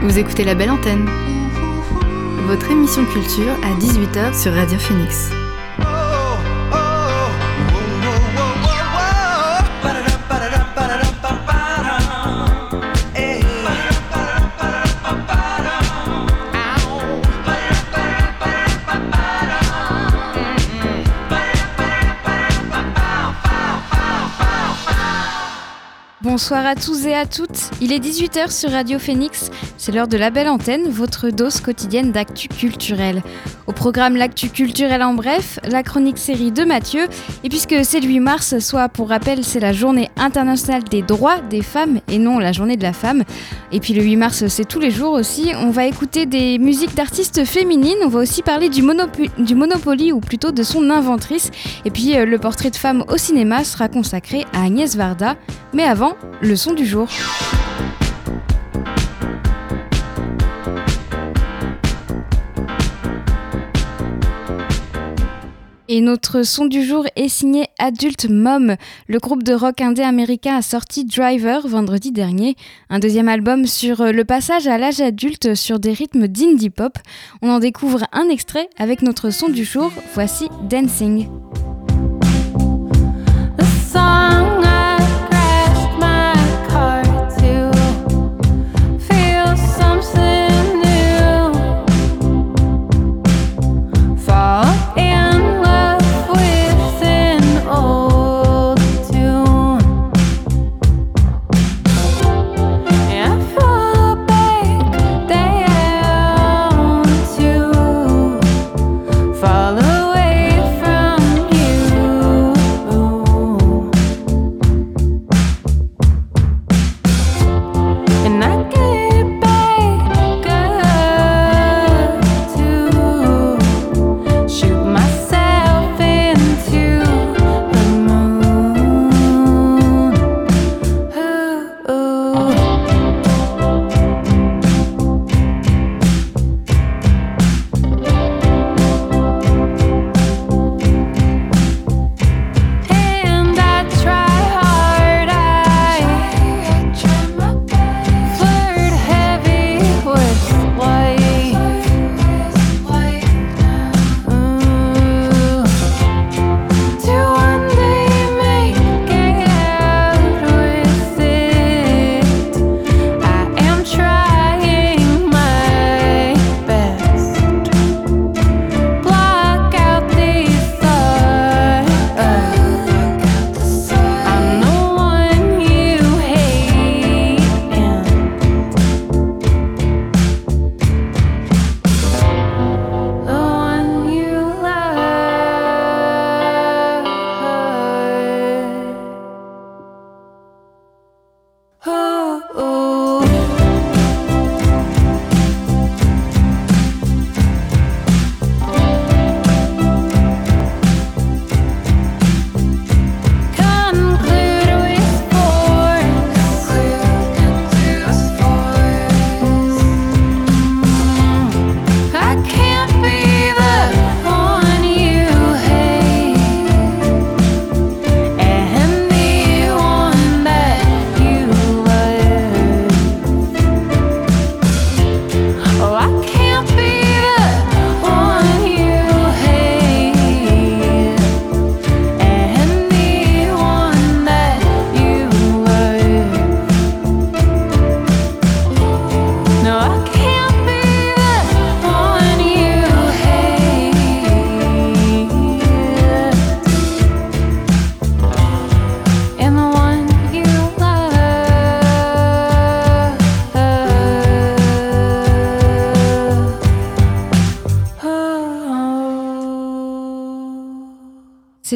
Vous écoutez La Belle Antenne, votre émission culture à 18h sur Radio Phoenix. Bonsoir à tous et à toutes. Il est 18h sur Radio Phoenix. C'est l'heure de la belle antenne, votre dose quotidienne d'actu culturel. Au programme L'actu culturel en bref, la chronique série de Mathieu. Et puisque c'est le 8 mars, soit pour rappel, c'est la journée internationale des droits des femmes et non la journée de la femme. Et puis le 8 mars, c'est tous les jours aussi. On va écouter des musiques d'artistes féminines. On va aussi parler du, Monopoly ou plutôt de son inventrice. Et puis euh, le portrait de femme au cinéma sera consacré à Agnès Varda. Mais avant, le son du jour. Et notre son du jour est signé Adult Mom. Le groupe de rock indé américain a sorti Driver vendredi dernier, un deuxième album sur le passage à l'âge adulte sur des rythmes d'indie pop. On en découvre un extrait avec notre son du jour. Voici Dancing.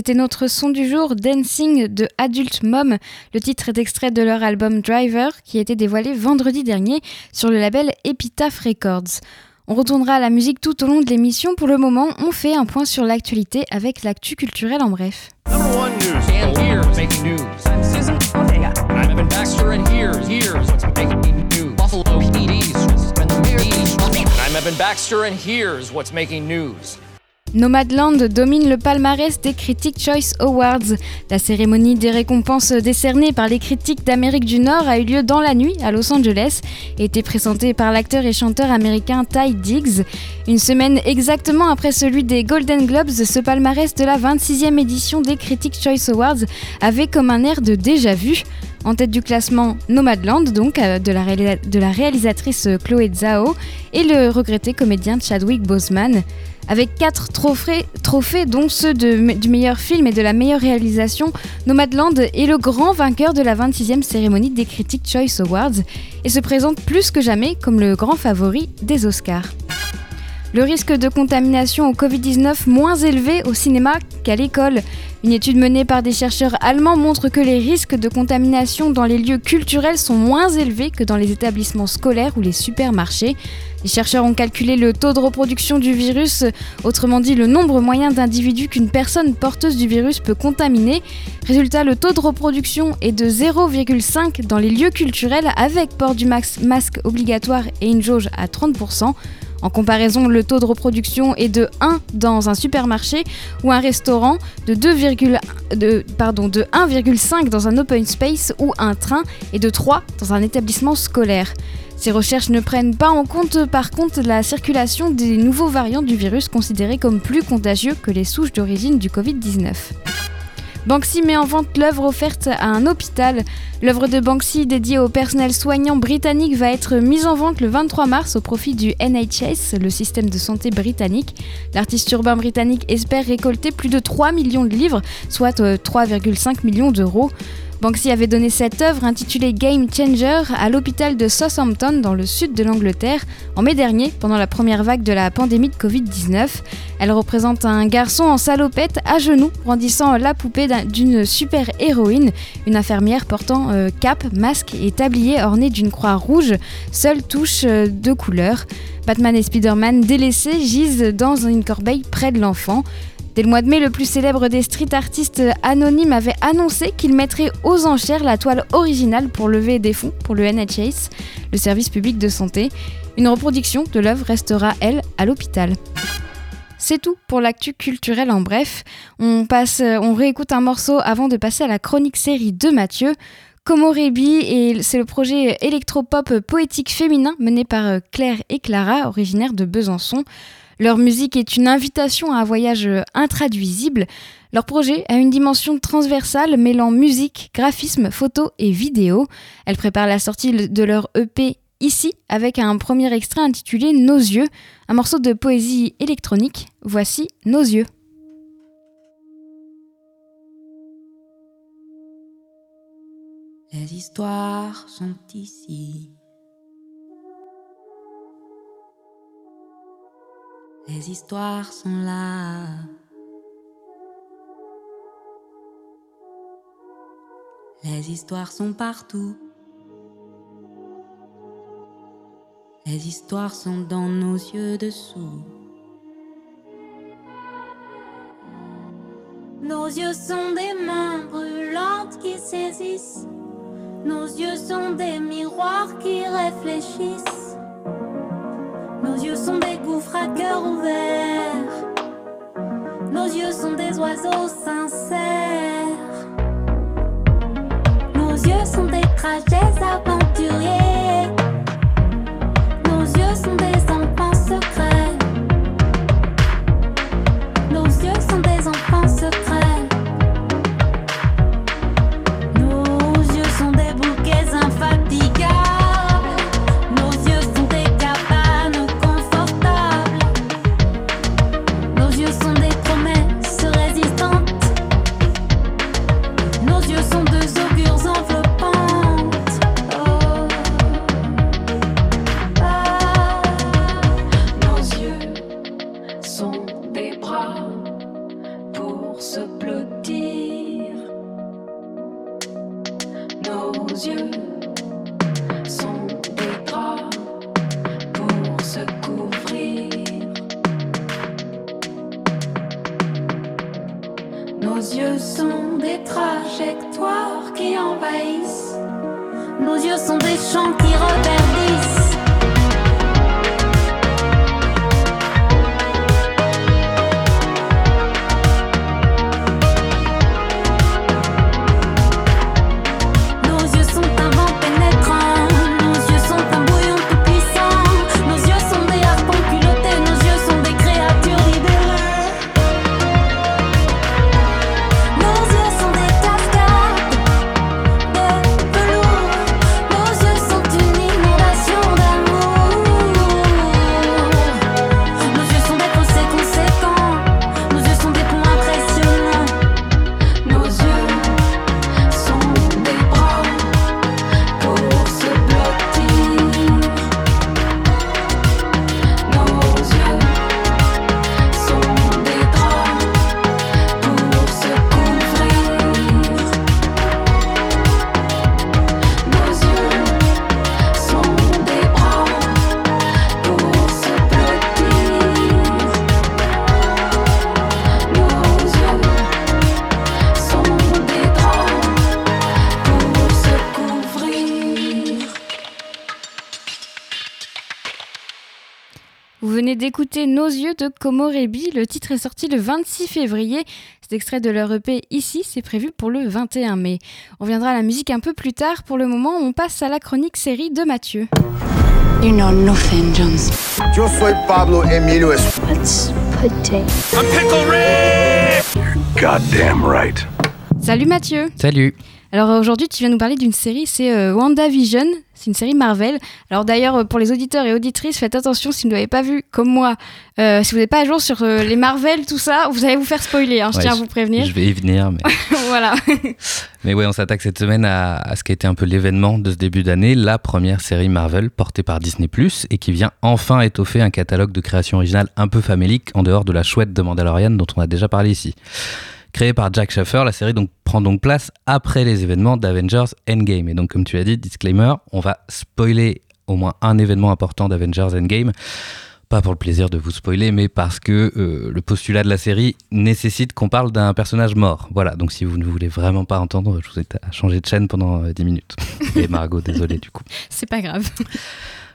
C'était notre son du jour, Dancing de Adult Mom. Le titre est extrait de leur album Driver, qui a été dévoilé vendredi dernier sur le label Epitaph Records. On retournera à la musique tout au long de l'émission. Pour le moment, on fait un point sur l'actualité avec l'actu culturel en bref. I'm Evan Baxter and here's what's making news. Nomadland domine le palmarès des Critics Choice Awards. La cérémonie des récompenses décernées par les critiques d'Amérique du Nord a eu lieu dans la nuit à Los Angeles et été présentée par l'acteur et chanteur américain Ty Diggs. Une semaine exactement après celui des Golden Globes, ce palmarès de la 26e édition des Critics Choice Awards avait comme un air de déjà vu. En tête du classement, Nomadland, donc, euh, de la, de la réalisatrice Chloé Zhao, et le regretté comédien Chadwick Boseman. Avec quatre trophées, dont ceux du meilleur film et de la meilleure réalisation, Nomadland est le grand vainqueur de la 26e cérémonie des Critics Choice Awards et se présente plus que jamais comme le grand favori des Oscars. Le risque de contamination au Covid-19 moins élevé au cinéma qu'à l'école. Une étude menée par des chercheurs allemands montre que les risques de contamination dans les lieux culturels sont moins élevés que dans les établissements scolaires ou les supermarchés. Les chercheurs ont calculé le taux de reproduction du virus, autrement dit le nombre moyen d'individus qu'une personne porteuse du virus peut contaminer. Résultat, le taux de reproduction est de 0,5 dans les lieux culturels avec port du masque obligatoire et une jauge à 30%. En comparaison, le taux de reproduction est de 1 dans un supermarché ou un restaurant, de 1,5 dans un open space ou un train et de 3 dans un établissement scolaire. Ces recherches ne prennent pas en compte par contre la circulation des nouveaux variants du virus considérés comme plus contagieux que les souches d'origine du Covid-19. Banksy met en vente l'œuvre offerte à un hôpital. L'œuvre de Banksy dédiée au personnel soignant britannique va être mise en vente le 23 mars au profit du NHS, le système de santé britannique. L'artiste urbain britannique espère récolter plus de 3 millions de livres, soit 3,5 euh, millions d'euros. Banksy avait donné cette œuvre intitulée Game Changer à l'hôpital de Southampton dans le sud de l'Angleterre en mai dernier pendant la première vague de la pandémie de Covid-19. Elle représente un garçon en salopette à genoux brandissant la poupée d'une super héroïne, une infirmière portant euh, cap, masque et tablier orné d'une croix rouge, seule touche euh, de couleur. Batman et Spider-Man délaissés gisent dans une corbeille près de l'enfant. Dès le mois de mai, le plus célèbre des street artistes anonymes avait annoncé qu'il mettrait aux enchères la toile originale pour lever des fonds pour le NHS, le service public de santé. Une reproduction de l'œuvre restera, elle, à l'hôpital. C'est tout pour l'actu culturel en bref. On, passe, on réécoute un morceau avant de passer à la chronique série de Mathieu. Komorebi, et c'est le projet électropop poétique féminin mené par Claire et Clara, originaires de Besançon. Leur musique est une invitation à un voyage intraduisible. Leur projet a une dimension transversale mêlant musique, graphisme, photo et vidéo. Elles préparent la sortie de leur EP ici avec un premier extrait intitulé Nos yeux, un morceau de poésie électronique. Voici Nos yeux. Les histoires sont ici. Les histoires sont là. Les histoires sont partout. Les histoires sont dans nos yeux dessous. Nos yeux sont des mains brûlantes qui saisissent. Nos yeux sont des miroirs qui réfléchissent. Nos yeux sont des gouffres à cœur ouvert. Nos yeux sont des oiseaux sincères. Nos yeux sont des trajets aventuriers. des trajectoires qui envahissent. Nos yeux sont des champs qui reverdissent. Nos yeux de Komorebi. Le titre est sorti le 26 février. Cet extrait de leur EP ici, c'est prévu pour le 21 mai. On viendra à la musique un peu plus tard. Pour le moment, on passe à la chronique série de Mathieu. You know nothing, Jones. Yo soy Pablo Emilio Es- Let's pudding. Goddamn right. Salut Mathieu Salut Alors euh, aujourd'hui, tu viens nous parler d'une série, c'est euh, WandaVision. C'est une série Marvel. Alors d'ailleurs, euh, pour les auditeurs et auditrices, faites attention si vous ne l'avez pas vu, comme moi. euh, si vous n'êtes pas à jour sur euh, les Marvel, tout ça, vous allez vous faire spoiler. hein, je Ouais, tiens à vous prévenir. Je vais y venir, mais, voilà. mais ouais, on s'attaque cette semaine à, à ce qui a été un peu l'événement de ce début d'année, la première série Marvel portée par Disney+, et qui vient enfin étoffer un catalogue de créations originales un peu famélique en dehors de la chouette de Mandalorian dont on a déjà parlé ici. Créée par Jack Schaffer, la série donc prend donc place après les événements d'Avengers Endgame. Et donc, comme tu l'as dit, disclaimer, on va spoiler au moins un événement important d'Avengers Endgame. Pas pour le plaisir de vous spoiler, mais parce que euh, le postulat de la série nécessite qu'on parle d'un personnage mort. Voilà, donc si vous ne voulez vraiment pas entendre, je vous à changer de chaîne pendant euh, 10 minutes. Et Margot, désolé du coup. C'est pas grave.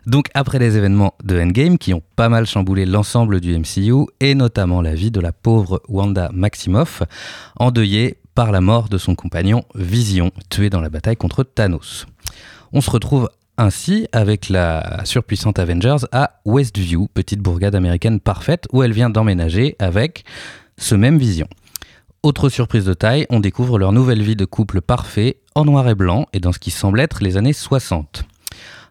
Donc après les événements de Endgame qui ont pas mal chamboulé l'ensemble du MCU et notamment la vie de la pauvre Wanda Maximoff, endeuillée par la mort de son compagnon Vision, tué dans la bataille contre Thanos. On se retrouve ainsi avec la surpuissante Avengers à Westview, petite bourgade américaine parfaite où elle vient d'emménager avec ce même Vision. Autre surprise de taille, on découvre leur nouvelle vie de couple parfait en noir et blanc et dans ce qui semble être les années 60.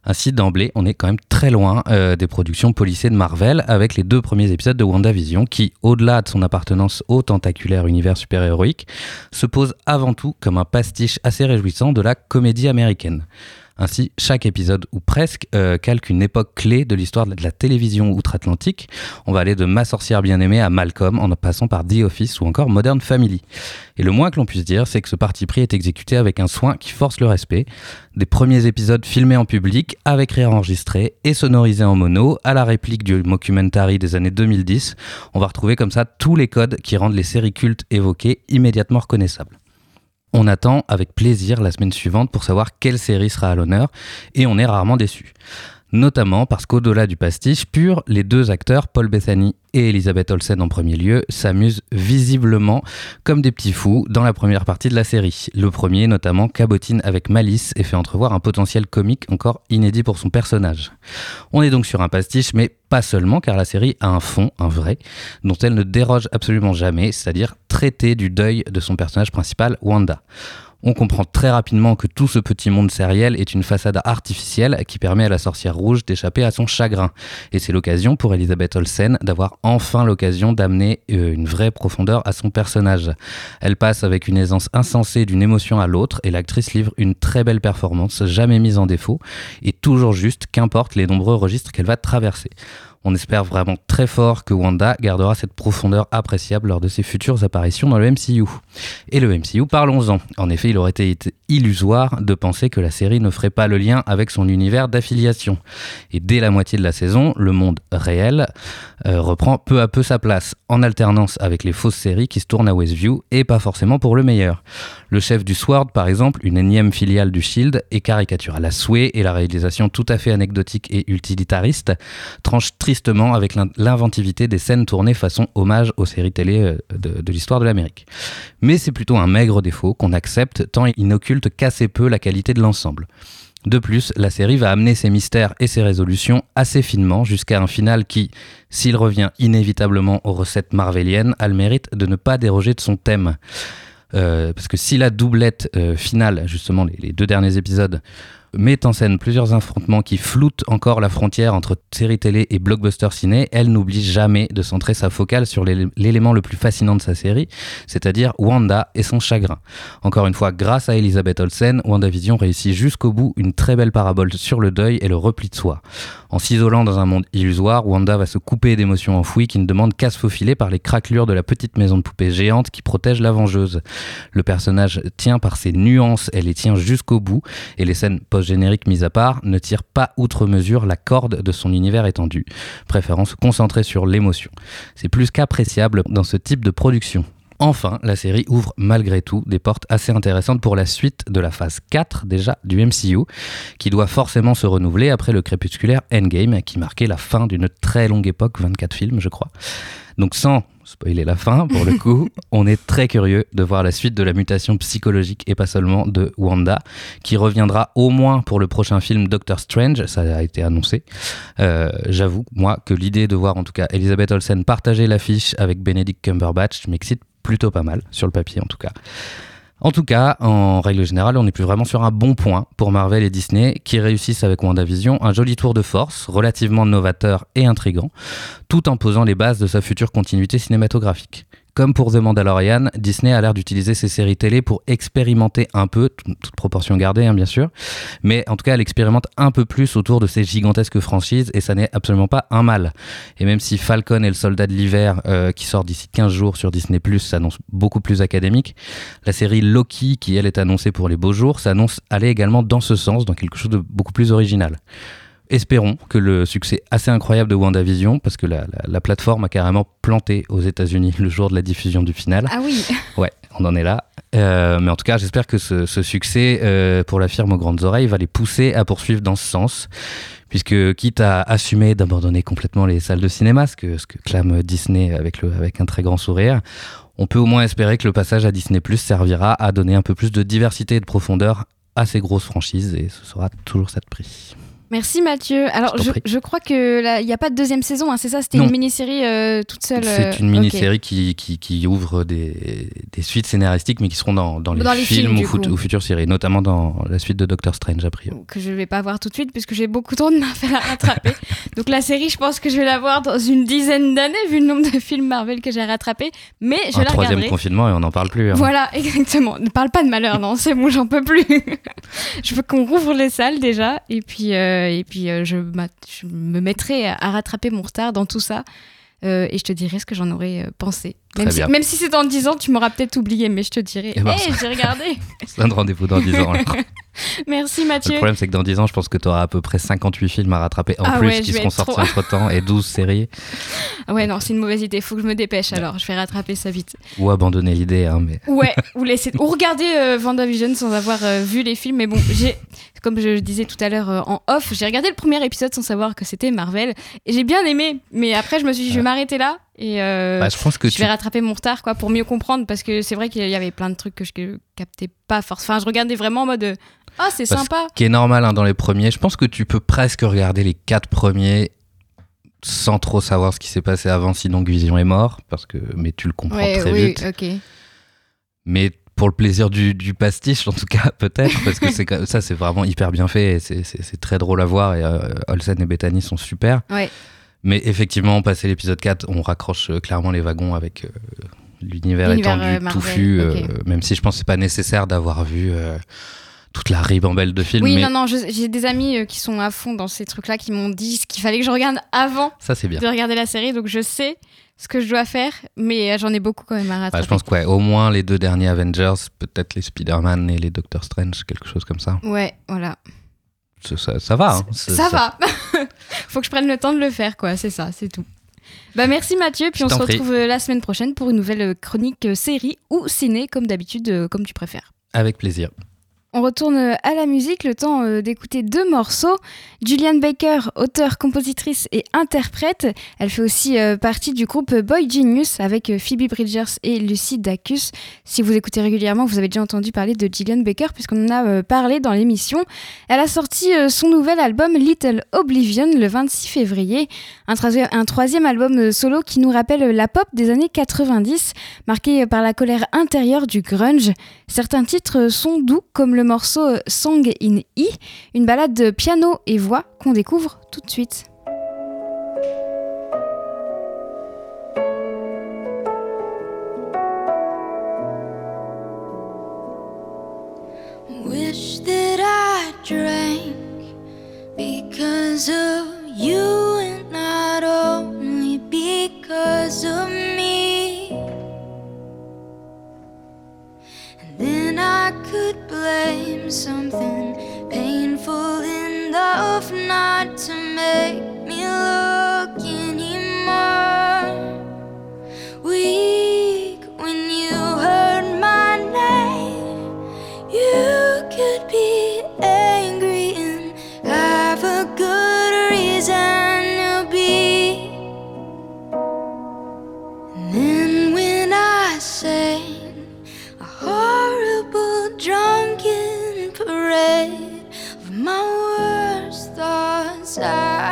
Ainsi, d'emblée, on est quand même très loin euh, des productions policées de Marvel avec les deux premiers épisodes de WandaVision qui, au-delà de son appartenance au tentaculaire univers super-héroïque, se pose avant tout comme un pastiche assez réjouissant de la comédie américaine. Ainsi, chaque épisode, ou presque, euh, calque une époque clé de l'histoire de la télévision outre-Atlantique. On va aller de Ma sorcière bien-aimée à Malcolm, en passant par The Office ou encore Modern Family. Et le moins que l'on puisse dire, c'est que ce parti pris est exécuté avec un soin qui force le respect. Des premiers épisodes filmés en public, avec réenregistrés et sonorisés en mono, à la réplique du mockumentary des années 2010, on va retrouver comme ça tous les codes qui rendent les séries cultes évoquées immédiatement reconnaissables. On attend avec plaisir la semaine suivante pour savoir quelle série sera à l'honneur et on est rarement déçu. Notamment parce qu'au-delà du pastiche pur, les deux acteurs, Paul Bethany et Elisabeth Olsen en premier lieu, s'amusent visiblement comme des petits fous dans la première partie de la série. Le premier notamment cabotine avec malice et fait entrevoir un potentiel comique encore inédit pour son personnage. On est donc sur un pastiche, mais pas seulement car la série a un fond, un vrai, dont elle ne déroge absolument jamais, c'est-à-dire traiter du deuil de son personnage principal, Wanda. On comprend très rapidement que tout ce petit monde sériel est une façade artificielle qui permet à la sorcière rouge d'échapper à son chagrin. Et c'est l'occasion pour Elisabeth Olsen d'avoir enfin l'occasion d'amener euh, une vraie profondeur à son personnage. Elle passe avec une aisance insensée d'une émotion à l'autre et l'actrice livre une très belle performance, jamais mise en défaut et toujours juste, qu'importe les nombreux registres qu'elle va traverser. On espère vraiment très fort que Wanda gardera cette profondeur appréciable lors de ses futures apparitions dans le MCU. Et le MCU, parlons-en. En effet, il aurait été illusoire de penser que la série ne ferait pas le lien avec son univers d'affiliation. Et dès la moitié de la saison, le monde réel euh, reprend peu à peu sa place, en alternance avec les fausses séries qui se tournent à Westview, et pas forcément pour le meilleur. Le chef du Sword, par exemple, une énième filiale du Shield, est caricatural à souhait et la réalisation tout à fait anecdotique et utilitariste tranche tristement avec l'in- l'inventivité des scènes tournées façon hommage aux séries télé euh, de, de l'histoire de l'Amérique. Mais c'est plutôt un maigre défaut qu'on accepte tant il n'occulte qu'assez peu la qualité de l'ensemble. De plus, la série va amener ses mystères et ses résolutions assez finement jusqu'à un final qui, s'il revient inévitablement aux recettes marveliennes, a le mérite de ne pas déroger de son thème. Euh, parce que si la doublette euh, finale, justement les deux derniers épisodes, met en scène plusieurs affrontements qui floutent encore la frontière entre série télé et blockbuster ciné, elle n'oublie jamais de centrer sa focale sur l'élé- l'élément le plus fascinant de sa série, c'est-à-dire Wanda et son chagrin. Encore une fois, grâce à Elisabeth Olsen, WandaVision réussit jusqu'au bout une très belle parabole sur le deuil et le repli de soi. En s'isolant dans un monde illusoire, Wanda va se couper d'émotions enfouies qui ne demandent qu'à se faufiler par les craquelures de la petite maison de poupée géante qui protège la vengeuse. Le personnage tient par ses nuances, elle les tient jusqu'au bout, et les scènes post-génériques mises à part ne tirent pas outre mesure la corde de son univers étendu, préférant se concentrer sur l'émotion. C'est plus qu'appréciable dans ce type de production. Enfin, la série ouvre malgré tout des portes assez intéressantes pour la suite de la phase 4 déjà du MCU, qui doit forcément se renouveler après le crépusculaire Endgame, qui marquait la fin d'une très longue époque, 24 films je crois. Donc sans spoiler la fin pour le coup, on est très curieux de voir la suite de la mutation psychologique et pas seulement de Wanda, qui reviendra au moins pour le prochain film Doctor Strange, ça a été annoncé. Euh, J'avoue, moi, que l'idée de voir en tout cas Elizabeth Olsen partager l'affiche avec Benedict Cumberbatch m'excite plutôt pas mal, sur le papier en tout cas. En tout cas, en règle générale, on n'est plus vraiment sur un bon point pour Marvel et Disney, qui réussissent avec WandaVision un joli tour de force, relativement novateur et intrigant, tout en posant les bases de sa future continuité cinématographique. Comme pour The Mandalorian, Disney a l'air d'utiliser ses séries télé pour expérimenter un peu, toute proportion gardée hein, bien sûr, mais en tout cas elle expérimente un peu plus autour de ces gigantesques franchises et ça n'est absolument pas un mal. Et même si Falcon et le soldat de l'hiver, euh, qui sort d'ici 15 jours sur Disney ⁇ s'annonce beaucoup plus académique, la série Loki, qui elle est annoncée pour les beaux jours, s'annonce aller également dans ce sens, dans quelque chose de beaucoup plus original. Espérons que le succès assez incroyable de WandaVision, parce que la, la, la plateforme a carrément planté aux États-Unis le jour de la diffusion du final. Ah oui Ouais, on en est là. Euh, mais en tout cas, j'espère que ce, ce succès euh, pour la firme aux grandes oreilles va les pousser à poursuivre dans ce sens. Puisque, quitte à assumer d'abandonner complètement les salles de cinéma, ce que, ce que clame Disney avec, le, avec un très grand sourire, on peut au moins espérer que le passage à Disney Plus servira à donner un peu plus de diversité et de profondeur à ces grosses franchises, et ce sera toujours ça de prix. Merci Mathieu. Alors, Je je, crois que il n'y a pas de deuxième saison, hein, c'est ça? C'était une mini-série euh, toute seule. euh, C'est une ok. mini-série qui, qui, qui ouvre des, des suites scénaristiques, mais qui seront dans, dans les, Dans les films, films, ou, ou futures séries, notamment dans la suite de Doctor Strange, a priori. que je vais pas voir tout de suite puisque j'ai beaucoup trop de Marvel à rattraper. Donc la série, je pense que je vais la voir dans une dizaine d'années vu le nombre de films Marvel que j'ai rattrapés. Mais je Un la troisième regarderai. confinement et on n'en parle plus. hein. Voilà, exactement. Ne parle pas de malheur, non, c'est bon, j'en peux plus. je veux qu'on rouvre les salles déjà, et puis, euh, et puis euh, je, je me mettrai à rattraper mon retard dans tout ça, euh, et je te dirai ce que j'en aurais euh, pensé. Même si, même si c'est dans 10 ans, tu m'auras peut-être oublié, mais je te dirai. Eh ben, Hey, j'ai regardé. C'est un rendez-vous dans 10 ans. alors. Merci Le Mathieu. problème, c'est que dans 10 ans, je pense que tu auras à peu près 58 films à rattraper en Ah plus ouais, qui seront sortis trop- entre temps et 12 séries. Ah Ouais, non, c'est une mauvaise idée. Faut que je me dépêche alors. Je vais rattraper ça vite. Ou abandonner l'idée. Hein, mais... Ouais, ou laisser, ou regarder euh, WandaVision sans avoir euh, vu les films. Mais bon, j'ai, comme je le disais tout à l'heure euh, en off, j'ai regardé le premier épisode sans savoir que c'était Marvel et j'ai bien aimé. Mais après, je me suis dit, je vais m'arrêter là et euh, Bah, je pense que je tu vais rattraper mon retard, quoi, pour mieux comprendre parce que c'est vrai qu'il y avait plein de trucs que je captais pas forcément. Enfin, je regardais vraiment en mode, ah, c'est Parce sympa. qui est normal hein, dans les premiers. Je pense que tu peux presque regarder les quatre premiers sans trop savoir ce qui s'est passé avant, sinon que Vision est mort, parce que mais tu le comprends Ouais, très oui, vite. ok. Mais pour le plaisir du, du pastiche, en tout cas, peut-être, parce que c'est ça, c'est vraiment hyper bien fait, et c'est- c'est c'est très drôle à voir, et euh, Olsen et Bethany sont super. Ouais. Mais effectivement, passé l'épisode 4, on raccroche euh, clairement les wagons avec euh, l'univers étendu, euh, Marvel, touffu, euh, ok. même si je pense que c'est pas nécessaire d'avoir vu toute la ribambelle de films. Oui, mais non, non, j'ai des amis euh, qui sont à fond dans ces trucs-là qui m'ont dit ce qu'il fallait que je regarde avant ça, c'est bien. de regarder la série, donc je sais ce que je dois faire, mais euh, j'en ai beaucoup quand même à Bah, rattraper. je pense qu'au au moins les deux derniers Avengers, peut-être les Spider-Man et les Doctor Strange, quelque chose comme ça. Ouais, voilà. Ça, va. hein. Ça, va. Faut que je prenne le temps de le faire, quoi. C'est ça, c'est tout. Bah merci Mathieu, puis Je on se prie. retrouve euh, la semaine prochaine pour une nouvelle euh, chronique euh, série ou ciné, comme d'habitude, comme tu préfères. Avec plaisir. On retourne euh, à la musique, le temps euh, d'écouter deux morceaux. Julianne Baker, auteure, compositrice et interprète. Elle fait aussi euh, partie du groupe Boy Genius avec Phoebe Bridgers et Lucy Dacus. Si vous écoutez régulièrement, vous avez déjà entendu parler de Julianne Baker puisqu'on en a parlé dans l'émission. Elle a sorti son nouvel album Little Oblivion le 26 février. Un, troisi- un troisième album solo qui nous rappelle la pop des années 90, marqué par la colère intérieure du grunge. Certains titres sont doux, comme le morceau Song in E, une balade de piano et voix qu'on découvre tout de suite. I I could blame something painful enough not to make me look anymore. Weak when you heard my name, you. afraid of my worst thoughts. I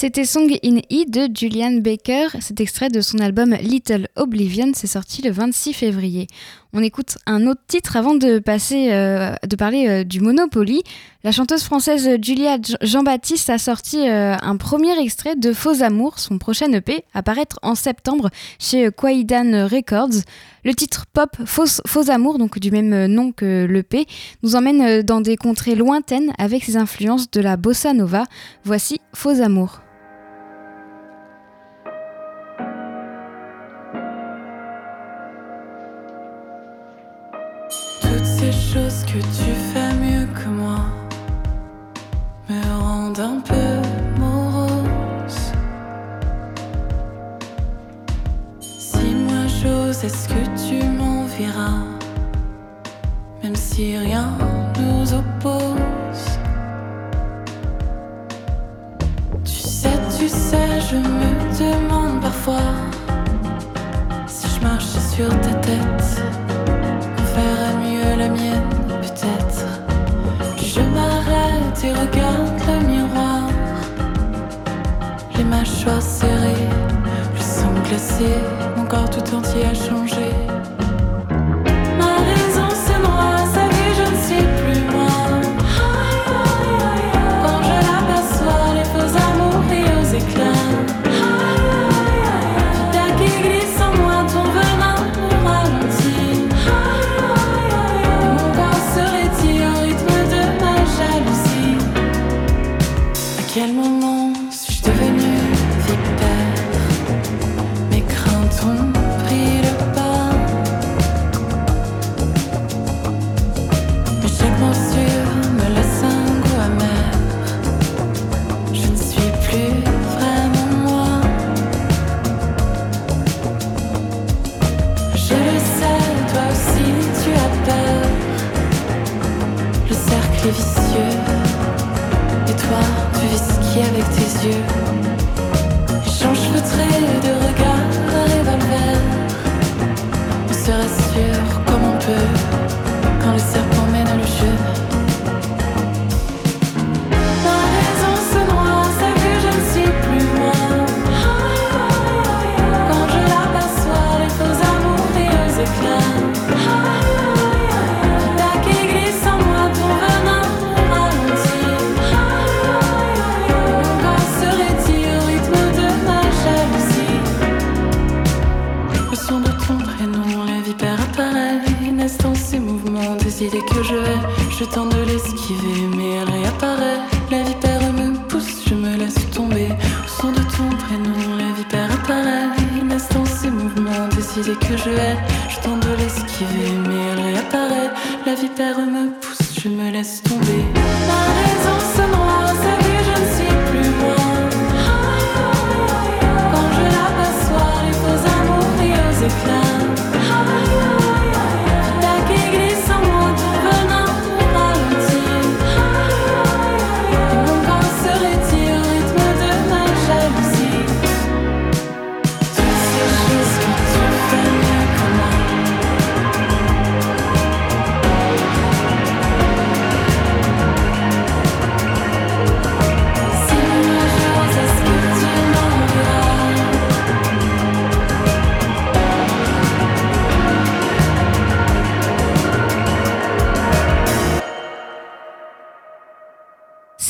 C'était Song in E de Julian Baker. Cet extrait de son album Little Oblivion, s'est sorti le 26 février. On écoute un autre titre avant de euh, parler euh, du Monopoly. La chanteuse française Julia Jean-Baptiste a sorti euh, un premier extrait de Faux Amours, son prochain EP, à paraître en septembre chez Quaidan Records. Le titre pop Faux, Faux Amours, donc du même nom que l'EP, nous emmène dans des contrées lointaines avec ses influences de la bossa nova. Voici Faux Amours. que tu fais mieux que moi me rendent un peu morose. Si moi j'ose, est-ce que tu m'enverras, même si rien nous oppose? Tu sais, tu sais, je me demande parfois si je marche sur ta tête. mon corps tout entier a changé.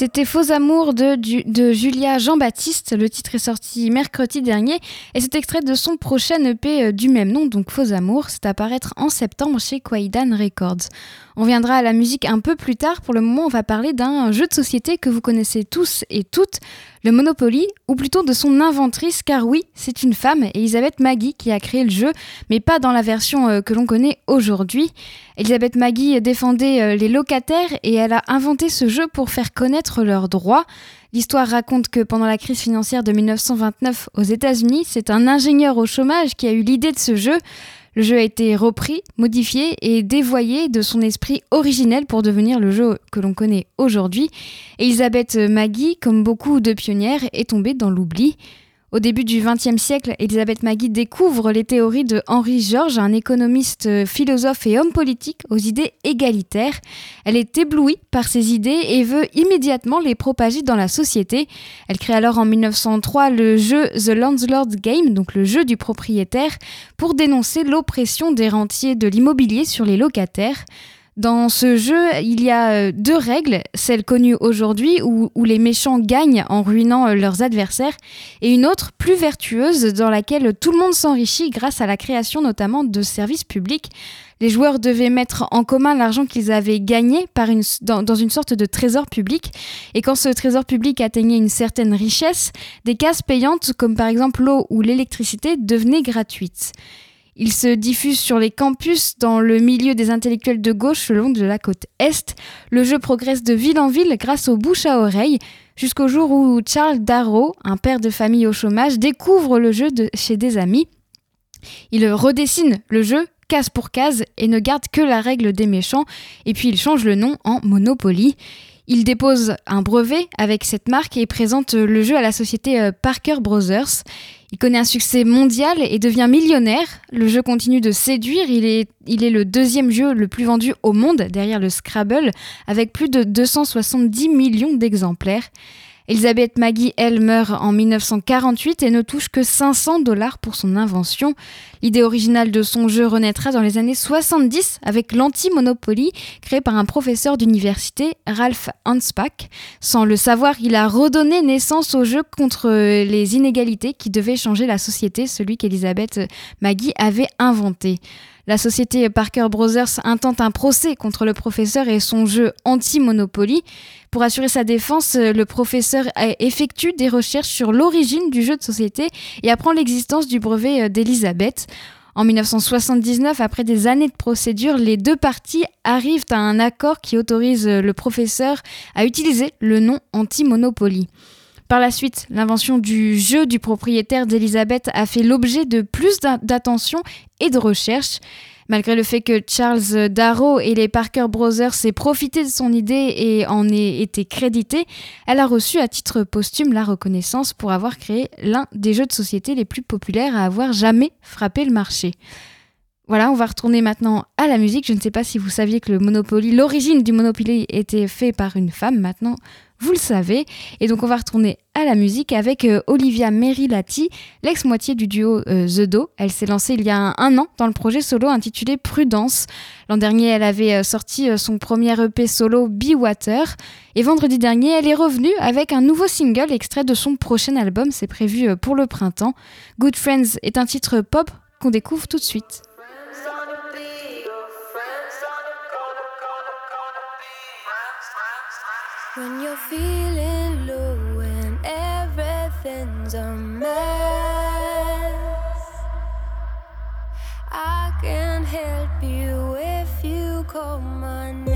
C'était Faux Amour de, Julia Jean-Baptiste. Le titre est sorti mercredi dernier et c'est extrait de son prochain EP euh, du même nom, donc Faux Amour. C'est à paraître en septembre chez Kwaidan Records. On viendra à la musique un peu plus tard. Pour le moment, on va parler d'un jeu de société que vous connaissez tous et toutes, le Monopoly, ou plutôt de son inventrice, car oui, c'est une femme, Elisabeth Maggie, qui a créé le jeu, mais pas dans la version euh, que l'on connaît aujourd'hui. Elisabeth Maggie défendait euh, les locataires et elle a inventé ce jeu pour faire connaître leurs droits. L'histoire raconte que pendant la crise financière de 1929 aux États-Unis, c'est un ingénieur au chômage qui a eu l'idée de ce jeu. Le jeu a été repris, modifié et dévoyé de son esprit originel pour devenir le jeu que l'on connaît aujourd'hui. Elisabeth Maggie, comme beaucoup de pionnières, est tombée dans l'oubli. Au début du XXe siècle, Elisabeth Maggie découvre les théories de Henri Georges, un économiste, euh, philosophe et homme politique aux idées égalitaires. Elle est éblouie par ces idées et veut immédiatement les propager dans la société. Elle crée alors en 1903 le jeu The Landlord's Game, donc le jeu du propriétaire, pour dénoncer l'oppression des rentiers de l'immobilier sur les locataires. Dans ce jeu, il y a euh, deux règles, celle connue aujourd'hui où, les méchants gagnent en ruinant euh, leurs adversaires, et une autre plus vertueuse dans laquelle tout le monde s'enrichit grâce à la création notamment de services publics. Les joueurs devaient mettre en commun l'argent qu'ils avaient gagné dans, dans, une sorte de trésor public. Et quand ce trésor public atteignait une certaine richesse, des cases payantes comme par exemple l'eau ou l'électricité devenaient gratuites. Il se diffuse sur les campus dans le milieu des intellectuels de gauche le long de la côte Est. Le jeu progresse de ville en ville grâce aux bouches à oreille, jusqu'au jour où Charles Darrow, un père de famille au chômage, découvre le jeu chez des amis. Il redessine le jeu case pour case et ne garde que la règle des méchants, et puis il change le nom en Monopoly. Il dépose un brevet avec cette marque et présente le jeu à la société euh, Parker Brothers. Il connaît un succès mondial et devient millionnaire. Le jeu continue de séduire. Il est, le deuxième jeu le plus vendu au monde derrière le Scrabble avec plus de 270 millions d'exemplaires. Elisabeth Maggie, elle, meurt en 1948 et ne touche que 500 dollars pour son invention. L'idée originale de son jeu renaîtra dans les années 70 avec l'anti-monopoly créé par un professeur d'université, Ralph Hanspach. Sans le savoir, il a redonné naissance au jeu contre les inégalités qui devaient changer la société, celui qu'Elisabeth Maggie avait inventé. La société Parker Brothers intente un procès contre le professeur et son jeu anti-monopoly. Pour assurer sa défense, le professeur effectue des recherches sur l'origine du jeu de société et apprend l'existence du brevet d'Elisabeth. En 1979, après des années de procédure, les deux parties arrivent à un accord qui autorise le professeur à utiliser le nom anti-monopoly. Par la suite, l'invention du jeu du propriétaire d'Elisabeth a fait l'objet de plus d'attention et de recherche. Malgré le fait que Charles Darrow et les Parker Brothers aient profité de son idée et en aient été crédités, elle a reçu à titre posthume la reconnaissance pour avoir créé l'un des jeux de société les plus populaires à avoir jamais frappé le marché. Voilà, on va retourner maintenant à la musique. Je ne sais pas si vous saviez que le Monopoly, l'origine du Monopoly était fait par une femme. Maintenant, vous le savez. Et donc on va retourner à la musique avec euh, Olivia Merilati, l'ex-moitié du duo euh, The Do. Elle s'est lancée il y a un, an dans le projet solo intitulé Prudence. L'an dernier, elle avait euh, sorti son premier EP solo Be Water. Et vendredi dernier, elle est revenue avec un nouveau single extrait de son prochain album. C'est prévu pour le printemps. Good Friends est un titre pop qu'on découvre tout de suite. You're feeling low and everything's a mess, I can help you if you call my name.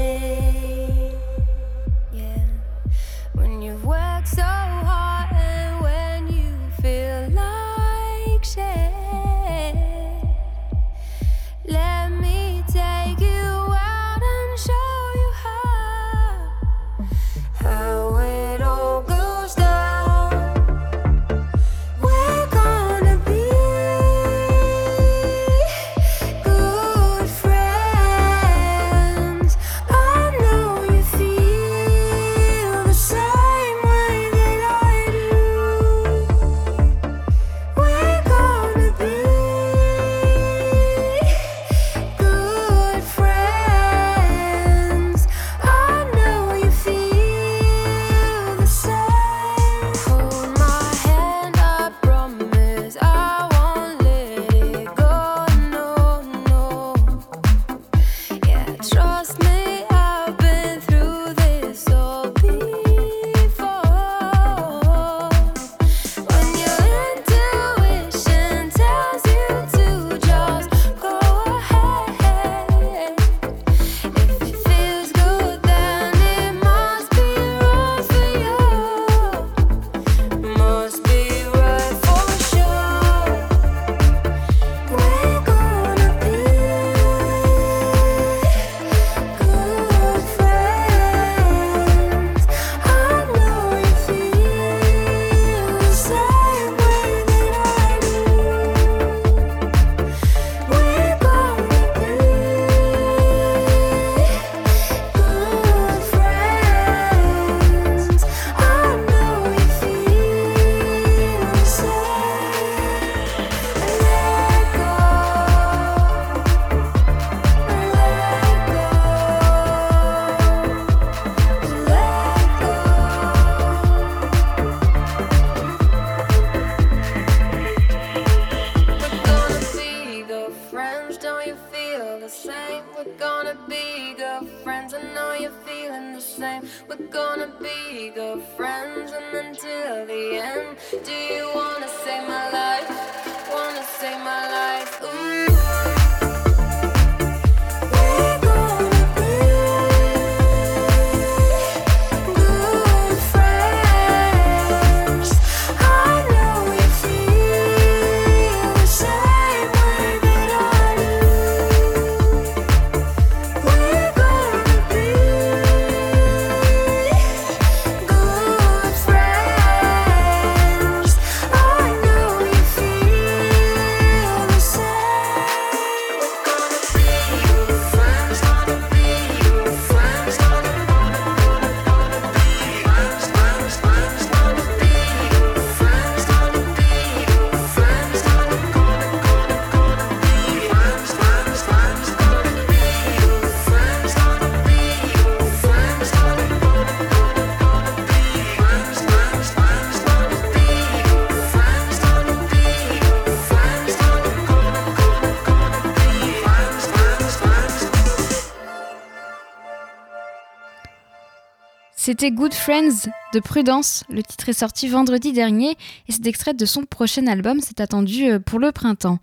C'était Good Friends de Prudence. Le titre est sorti vendredi dernier et c'est extrait de son prochain album. C'est attendu euh, pour le printemps.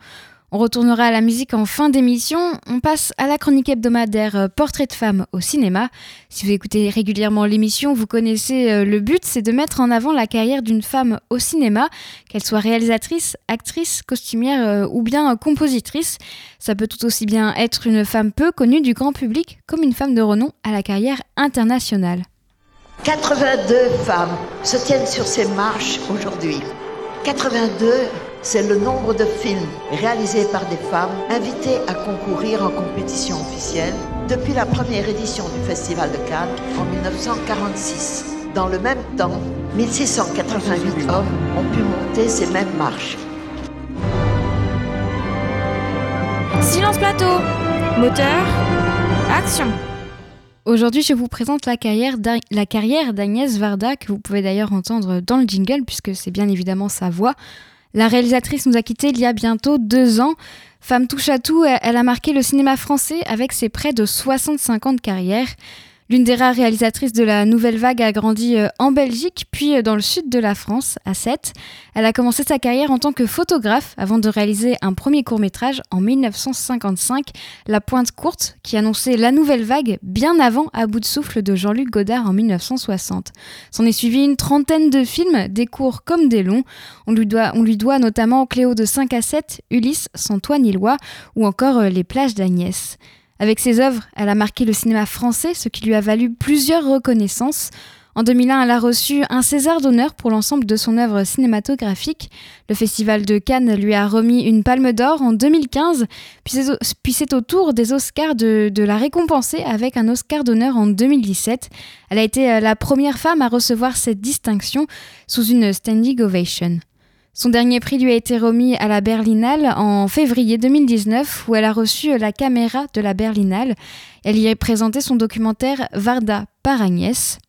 On retournera à la musique en fin d'émission. On passe à la chronique hebdomadaire euh, Portrait de femme au cinéma. Si vous écoutez régulièrement l'émission, vous connaissez euh, le but, c'est de mettre en avant la carrière d'une femme au cinéma, qu'elle soit réalisatrice, actrice, costumière ou bien compositrice. Ça peut tout aussi bien être une femme peu connue du grand public comme une femme de renom à la carrière internationale. 82 femmes se tiennent sur ces marches aujourd'hui. 82, c'est le nombre de films réalisés par des femmes invitées à concourir en compétition officielle depuis la première édition du Festival de Cannes en 1946. Dans le même temps, 1688 hommes ont pu monter ces mêmes marches. Silence plateau Moteur Action Aujourd'hui, je vous présente la carrière d'Agnès Varda, que vous pouvez d'ailleurs entendre dans le jingle, puisque c'est bien évidemment sa voix. La réalisatrice nous a quittés il y a bientôt deux ans. Femme touche à tout, elle a marqué le cinéma français avec ses près de 65 ans de carrière. L'une des rares réalisatrices de la nouvelle vague a grandi euh, en Belgique, puis euh, dans le sud de la France, à Sète. Elle a commencé sa carrière en tant que photographe avant de réaliser un premier court-métrage en 1955, La Pointe Courte, qui annonçait la nouvelle vague bien avant À bout de souffle de Jean-Luc Godard en 1960. S'en est suivi une trentaine de films, des courts comme des longs. On lui doit, notamment Cléo de 5 à 7, Ulysse, Sans toi ni loi, ou encore euh, Les plages d'Agnès. Avec ses œuvres, elle a marqué le cinéma français, ce qui lui a valu plusieurs reconnaissances. En 2001, elle a reçu un César d'honneur pour l'ensemble de son œuvre cinématographique. Le Festival de Cannes lui a remis une Palme d'Or en 2015, puis c'est au, tour des Oscars de, de la récompenser avec un Oscar d'honneur en 2017. Elle a été euh, la première femme à recevoir cette distinction sous une standing ovation. Son dernier prix lui a été remis à la Berlinale en février 2019 où elle a reçu la caméra de la Berlinale. Elle y a présenté son documentaire Varda par Agnès.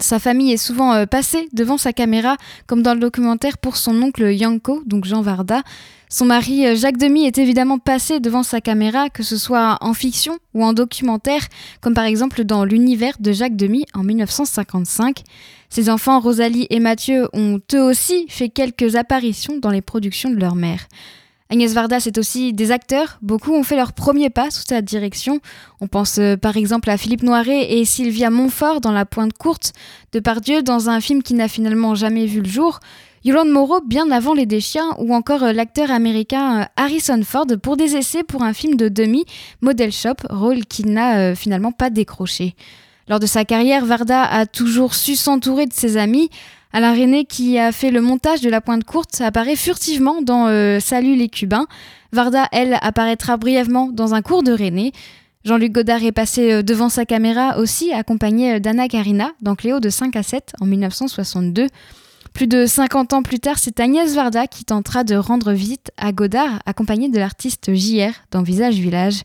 Sa famille est souvent euh, passée devant sa caméra, comme dans le documentaire pour son oncle Yanko, donc Jean Varda. Son mari euh, Jacques Demy est évidemment passé devant sa caméra, que ce soit en fiction ou en documentaire, comme par exemple dans L'univers de Jacques Demy en 1955. Ses enfants Rosalie et Mathieu ont eux aussi fait quelques apparitions dans les productions de leur mère. Agnès Varda, c'est aussi des acteurs. Beaucoup ont fait leur premier pas sous sa direction. On pense euh, par exemple à Philippe Noiret et Sylvia Montfort dans La Pointe Courte, de Pardieu dans un film qui n'a finalement jamais vu le jour, Yolande Moreau bien avant Les Déchiens, ou encore euh, l'acteur américain euh, Harrison Ford pour des essais pour un film de demi, Model Shop, rôle qu'il n'a euh, finalement pas décroché. Lors de sa carrière, Varda a toujours su s'entourer de ses amis. Alain René, qui a fait le montage de La Pointe Courte, apparaît furtivement dans Salut les Cubains. Varda, elle, apparaîtra brièvement dans un cours de René. Jean-Luc Godard est passé devant sa caméra aussi, accompagné d'Anna Karina dans Cléo de 5 à 7 en 1962. Plus de 50 ans plus tard, c'est Agnès Varda qui tentera de rendre visite à Godard, accompagnée de l'artiste JR dans Visage Village.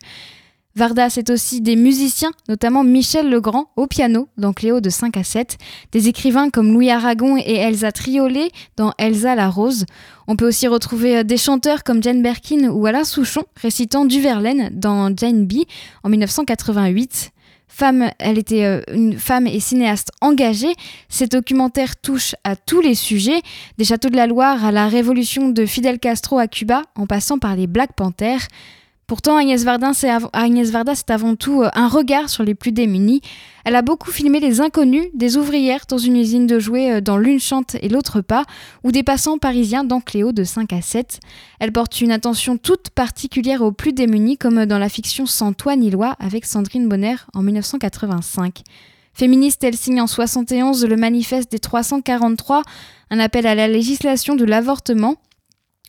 Varda, c'est aussi des musiciens, notamment Michel Legrand au piano dans Cléo de 5 à 7, des écrivains comme Louis Aragon et Elsa Triolet dans Elsa la Rose. On peut aussi retrouver euh, des chanteurs comme Jane Birkin ou Alain Souchon récitant du Verlaine dans Jane B en 1988. Femme, elle était euh, une femme et cinéaste engagée. Ces documentaires touchent à tous les sujets, des châteaux de la Loire à la révolution de Fidel Castro à Cuba, en passant par les Black Panthers. Pourtant, Agnès Agnès Varda, c'est avant tout euh, un regard sur les plus démunis. Elle a beaucoup filmé les inconnus, des ouvrières dans une usine de jouets euh, dans l'une chante et l'autre pas, ou des passants parisiens dans Cléo de 5 à 7. Elle porte une attention toute particulière aux plus démunis, comme dans la fiction Sans toi ni loi avec Sandrine Bonner en 1985. Féministe, elle signe en 71 le manifeste des 343, un appel à la législation de l'avortement.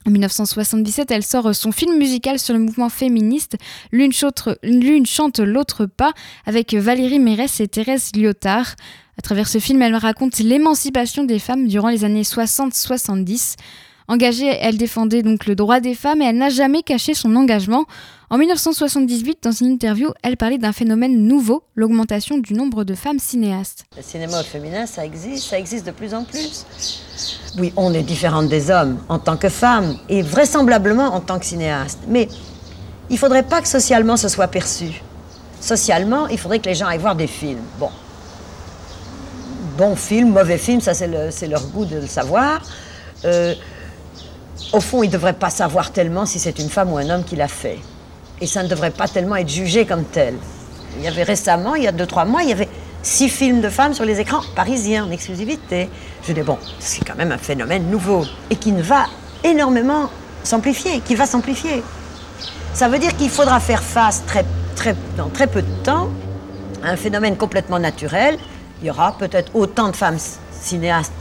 En 1977, elle sort son film musical sur le mouvement féministe, L'une chante, l'autre pas, avec Valérie Mérès et Thérèse Lyotard. À travers ce film, elle raconte l'émancipation des femmes durant les années 60-70. Engagée, elle défendait donc le droit des femmes et elle n'a jamais caché son engagement. En 1978, dans une interview, elle parlait d'un phénomène nouveau, l'augmentation du nombre de femmes cinéastes. Le cinéma féminin, ça existe, ça existe de plus en plus. Oui, on est différente des hommes en tant que femme et vraisemblablement en tant que cinéaste. Mais il faudrait pas que socialement ce soit perçu. Socialement, il faudrait que les gens aillent voir des films. Bon. Bon film, mauvais film, ça c'est leur goût de le savoir. Euh, au fond, ils ne devraient pas savoir tellement si c'est une femme ou un homme qui l'a fait. Et ça ne devrait pas tellement être jugé comme tel. Il y avait récemment, il y a deux, trois mois, il y avait six films de femmes sur les écrans parisiens en exclusivité. Je dis, bon, c'est quand même un phénomène nouveau et qui ne va énormément s'amplifier, qui va s'amplifier. Ça veut dire qu'il faudra faire face très, très, dans très peu de temps à un phénomène complètement naturel. Il y aura peut-être autant de femmes cinéastes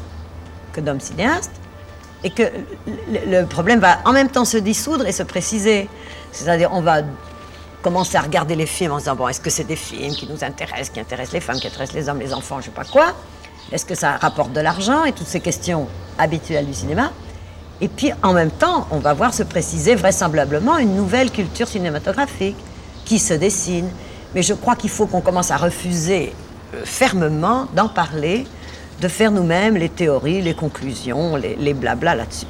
que d'hommes cinéastes et que le, problème va en même temps se dissoudre et se préciser. C'est-à-dire, on va commencer à regarder les films en se disant, bon, est-ce que c'est des films qui nous intéressent, qui intéressent les femmes, qui intéressent les hommes, les enfants, je sais pas quoi Est-ce que ça rapporte de l'argent et toutes ces questions habituelles du cinéma Et puis, en même temps, on va voir se préciser vraisemblablement une nouvelle culture cinématographique qui se dessine. Mais je crois qu'il faut qu'on commence à refuser euh, fermement d'en parler, de faire nous-mêmes les théories, les conclusions, les, les blablas là-dessus.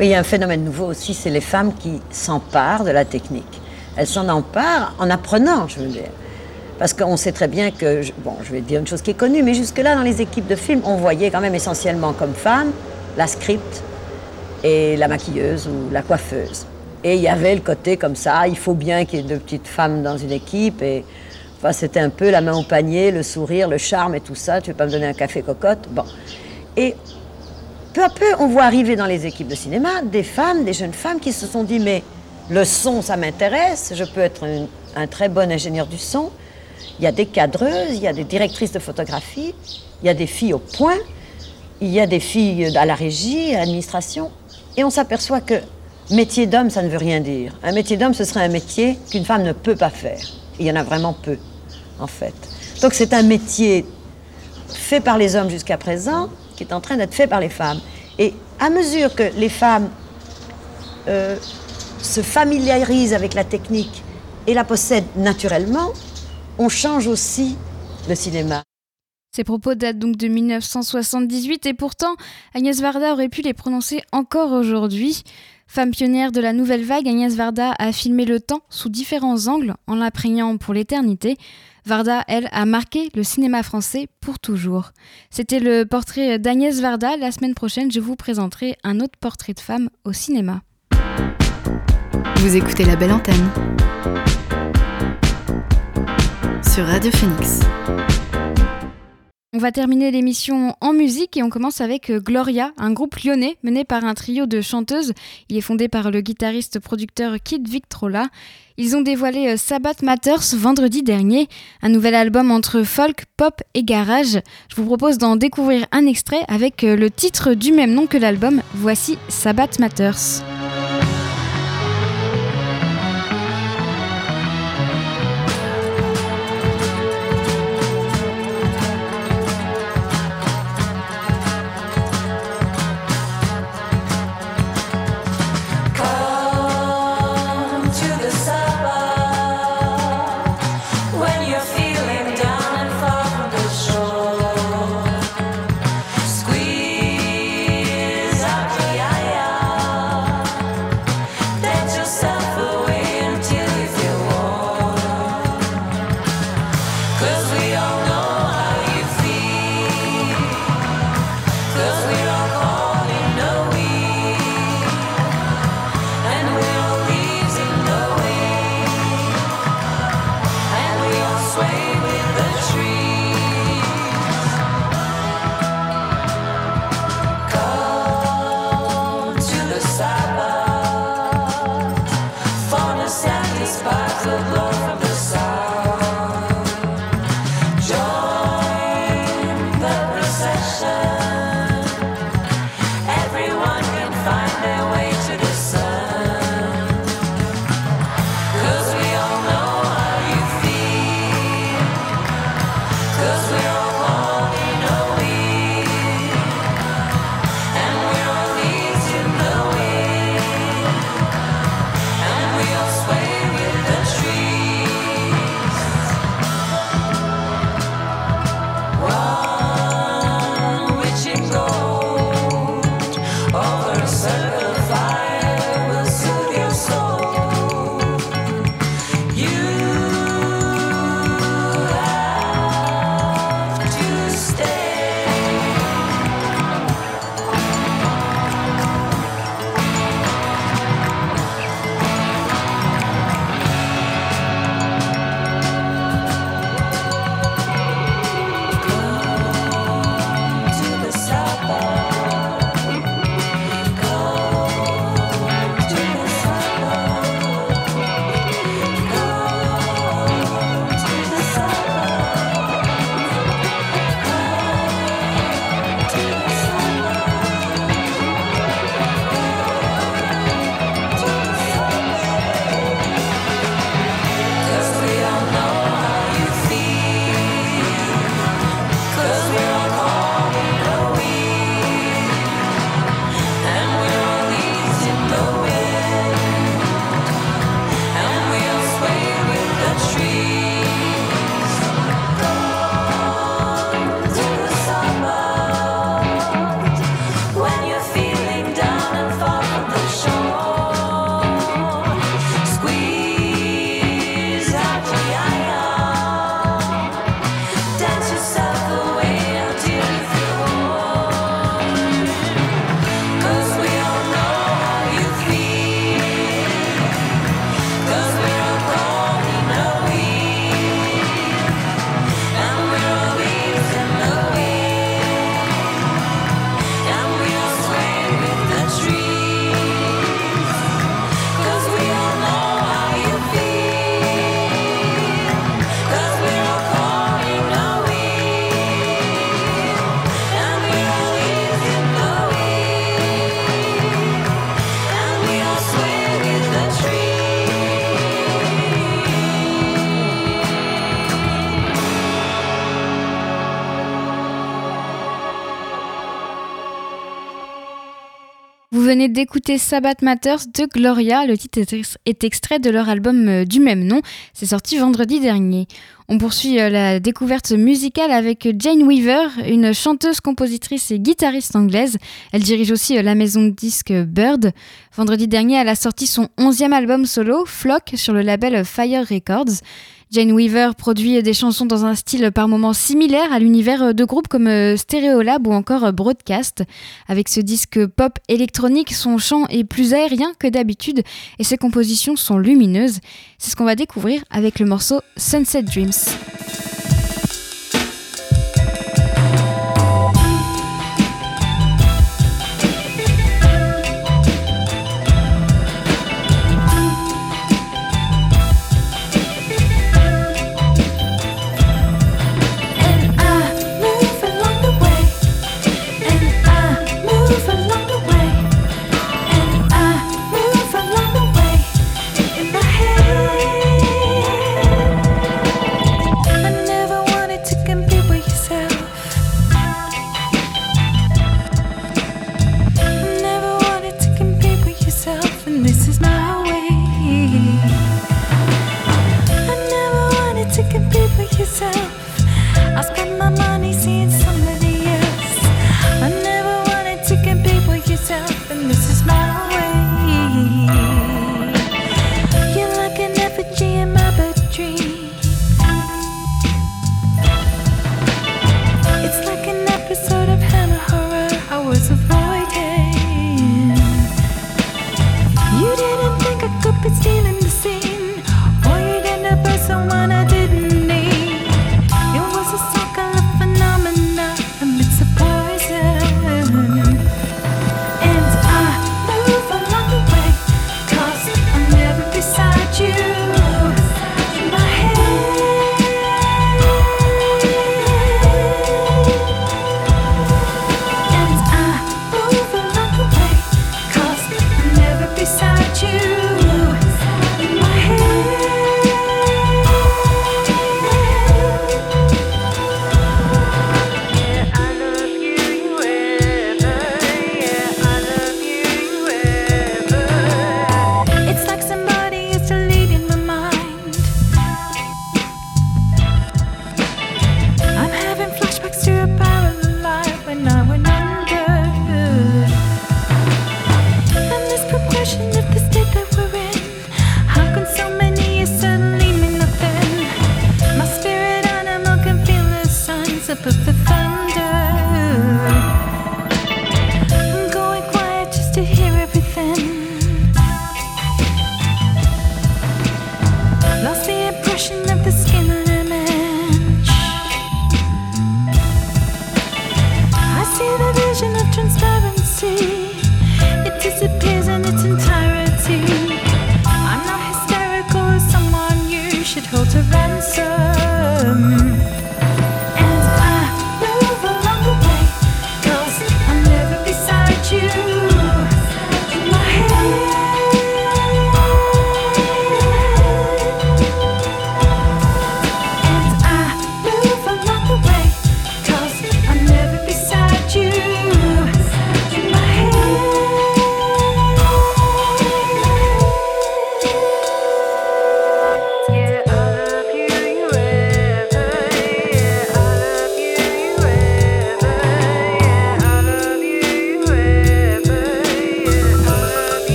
Il y a un phénomène nouveau aussi, c'est les femmes qui s'emparent de la technique. Elles s'en emparent en apprenant, je veux dire. Parce qu'on sait très bien que, bon, je vais dire une chose qui est connue, mais jusque-là, dans les équipes de films, on voyait quand même essentiellement comme femme la script et la maquilleuse ou la coiffeuse. Et il y avait le côté comme ça, il faut bien qu'il y ait deux petites femmes dans une équipe. Et c'était un peu la main au panier, le sourire, le charme et tout ça. Tu veux pas me donner un café cocotte? Bon. Et peu à peu, on voit arriver dans les équipes de cinéma des femmes, des jeunes femmes qui se sont dit mais le son, ça m'intéresse, je peux être un, un très bon ingénieur du son. Il y a des cadreuses, il y a des directrices de photographie, il y a des filles au point, il y a des filles à la régie, à l'administration. Et on s'aperçoit que métier d'homme, ça ne veut rien dire. Un métier d'homme, ce serait un métier qu'une femme ne peut pas faire. Il y en a vraiment peu, en fait. Donc c'est un métier fait par les hommes jusqu'à présent, qui est en train d'être fait par les femmes. Et à mesure que les femmes euh, se familiarisent avec la technique et la possèdent naturellement, on change aussi le cinéma. Ces propos datent donc de 1978 et pourtant Agnès Varda aurait pu les prononcer encore aujourd'hui. Femme pionnière de la nouvelle vague, Agnès Varda a filmé le temps sous différents angles en l'imprégnant pour l'éternité. Varda, elle, a marqué le cinéma français pour toujours. C'était le portrait d'Agnès Varda. La semaine prochaine, je vous présenterai un autre portrait de femme au cinéma. Vous écoutez la belle antenne sur Radio Phoenix. On va terminer l'émission en musique et on commence avec euh, Gloria, un groupe lyonnais mené par un trio de chanteuses. Il est fondé par le guitariste-producteur Kid Victrola. Ils ont dévoilé euh, Sabbath Matters vendredi dernier, un nouvel album entre folk, pop et garage. Je vous propose d'en découvrir un extrait avec euh, le titre du même nom que l'album. Voici Sabbath Matters. D'écouter Sabbath Matters de Gloria. Le titre est extrait de leur album euh, du même nom. C'est sorti vendredi dernier. On poursuit euh, la découverte musicale avec Jane Weaver, une chanteuse, compositrice et guitariste anglaise. Elle dirige aussi euh, la maison de disques Bird. Vendredi dernier, elle a sorti son onzième album solo, Flock, sur le label Fire Records. Jane Weaver produit des chansons dans un style par moments similaire à l'univers de groupes comme euh, Stereolab ou encore euh, Broadcast. Avec ce disque pop électronique, son chant est plus aérien que d'habitude et ses compositions sont lumineuses. C'est ce qu'on va découvrir avec le morceau Sunset Dreams.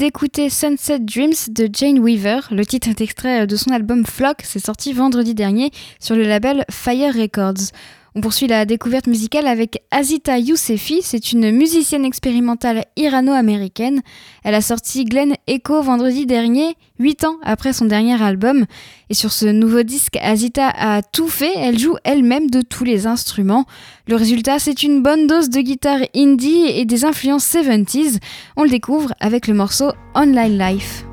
D'écouter Sunset Dreams de Jane Weaver. Le titre est extrait de son album Flock, c'est sorti vendredi dernier sur le label Fire Records. On poursuit la découverte musicale avec Azita Yousefi, c'est une musicienne expérimentale irano-américaine. Elle a sorti Glen Echo vendredi dernier, 8 ans après son dernier album. Et sur ce nouveau disque, Azita a tout fait, elle joue elle-même de tous les instruments. Le résultat, c'est une bonne dose de guitare indie et des influences 70s. On le découvre avec le morceau Online Life.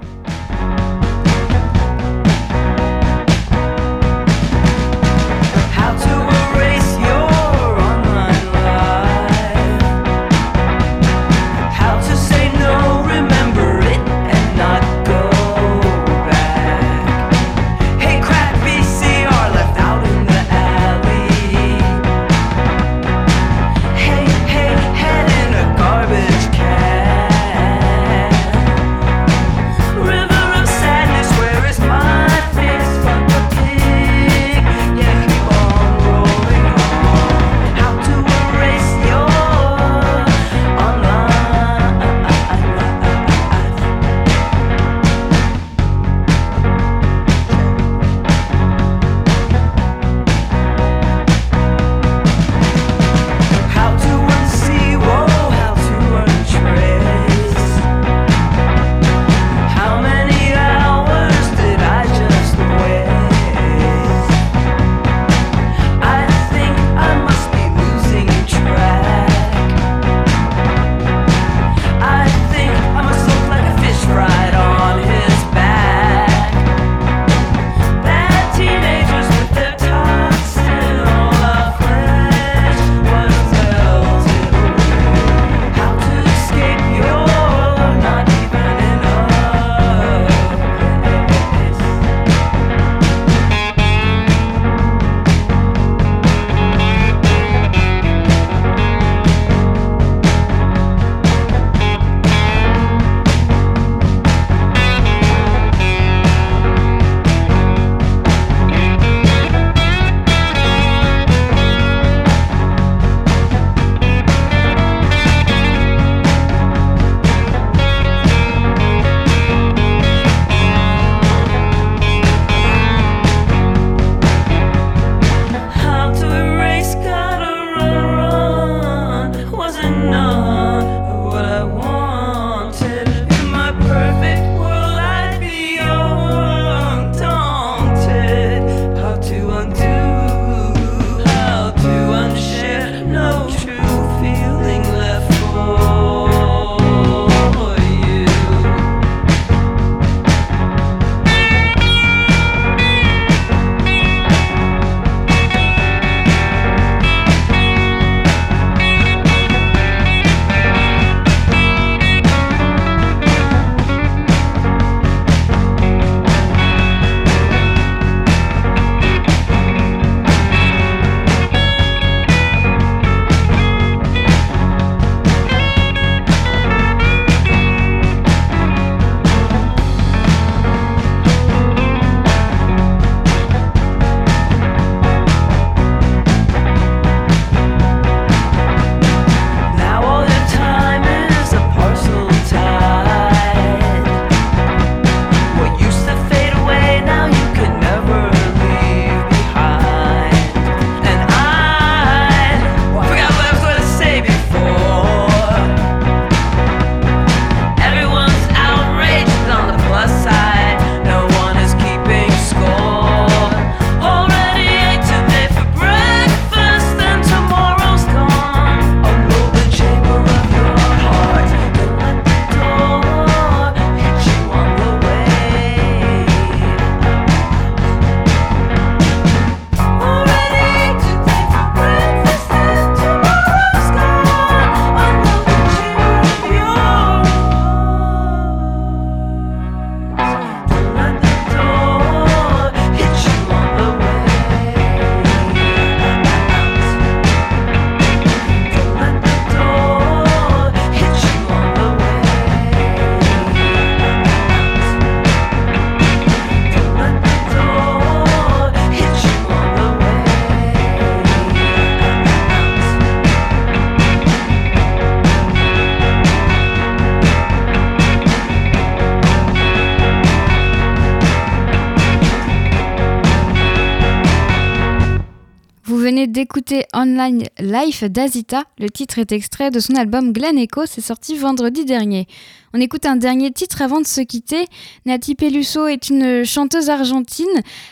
Life d'Azita. Le titre est extrait de son album Glen Echo, c'est sorti vendredi dernier. On écoute un dernier titre avant de se quitter. Nati Peluso est une chanteuse argentine.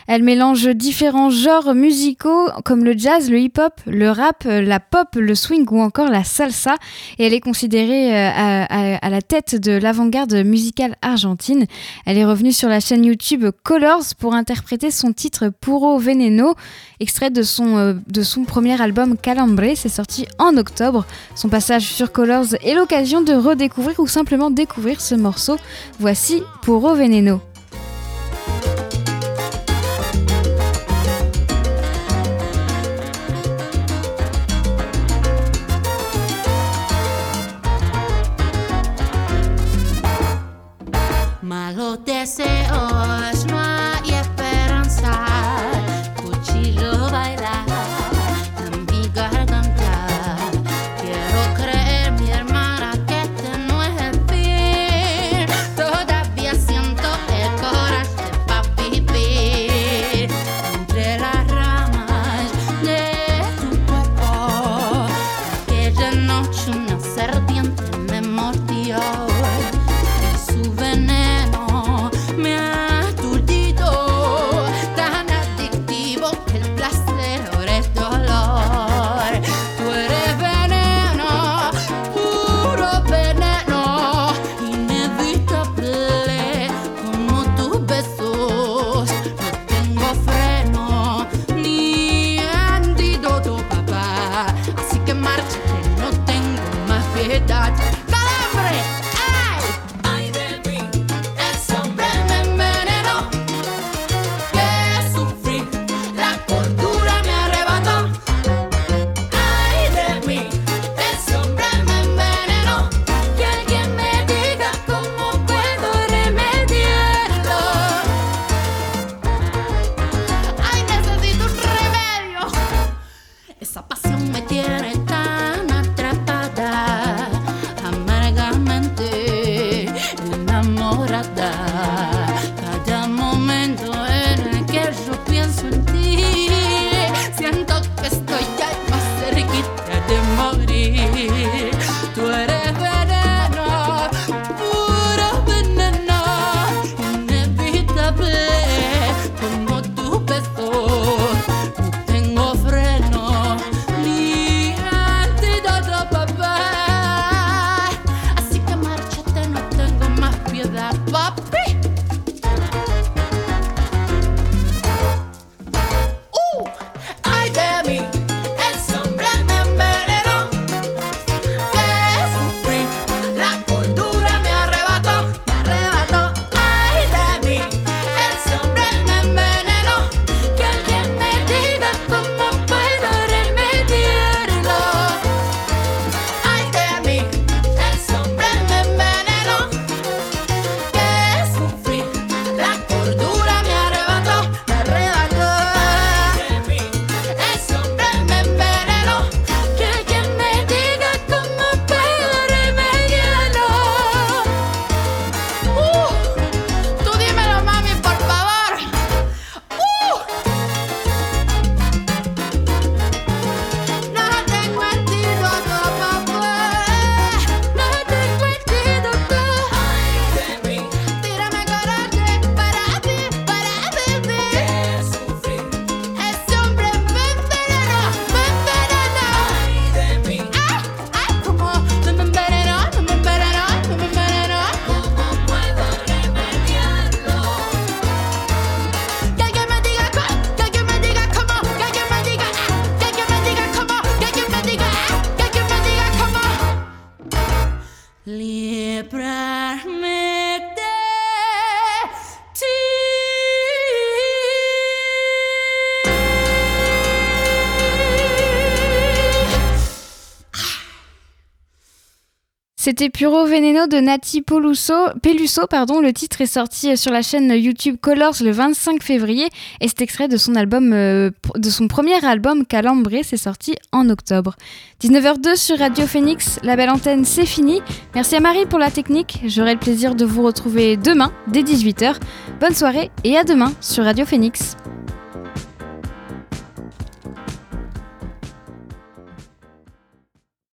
Elle mélange différents genres musicaux comme le jazz, le hip-hop, le rap, la pop, le swing ou encore la salsa. Et elle est considérée euh, à, la tête de l'avant-garde musicale argentine. Elle est revenue sur la chaîne YouTube Colors pour interpréter son titre Puro Veneno, extrait de son, euh, de son premier album Calambre. C'est sorti en octobre. Son passage sur Colors est l'occasion de redécouvrir ou simplement découvrir ce morceau. Voici Puro Veneno. Malos deseos, C'était Puro Veneno de Nati Peluso. Pardon. Le titre est sorti sur la chaîne YouTube Colors le 25 février et c'est extrait de son euh, premier album Calambré. C'est sorti en octobre. 19h02 sur Radio Phoenix. La belle antenne, c'est fini. Merci à Marie pour la technique. J'aurai le plaisir de vous retrouver demain dès 18h. Bonne soirée et à demain sur Radio Phoenix.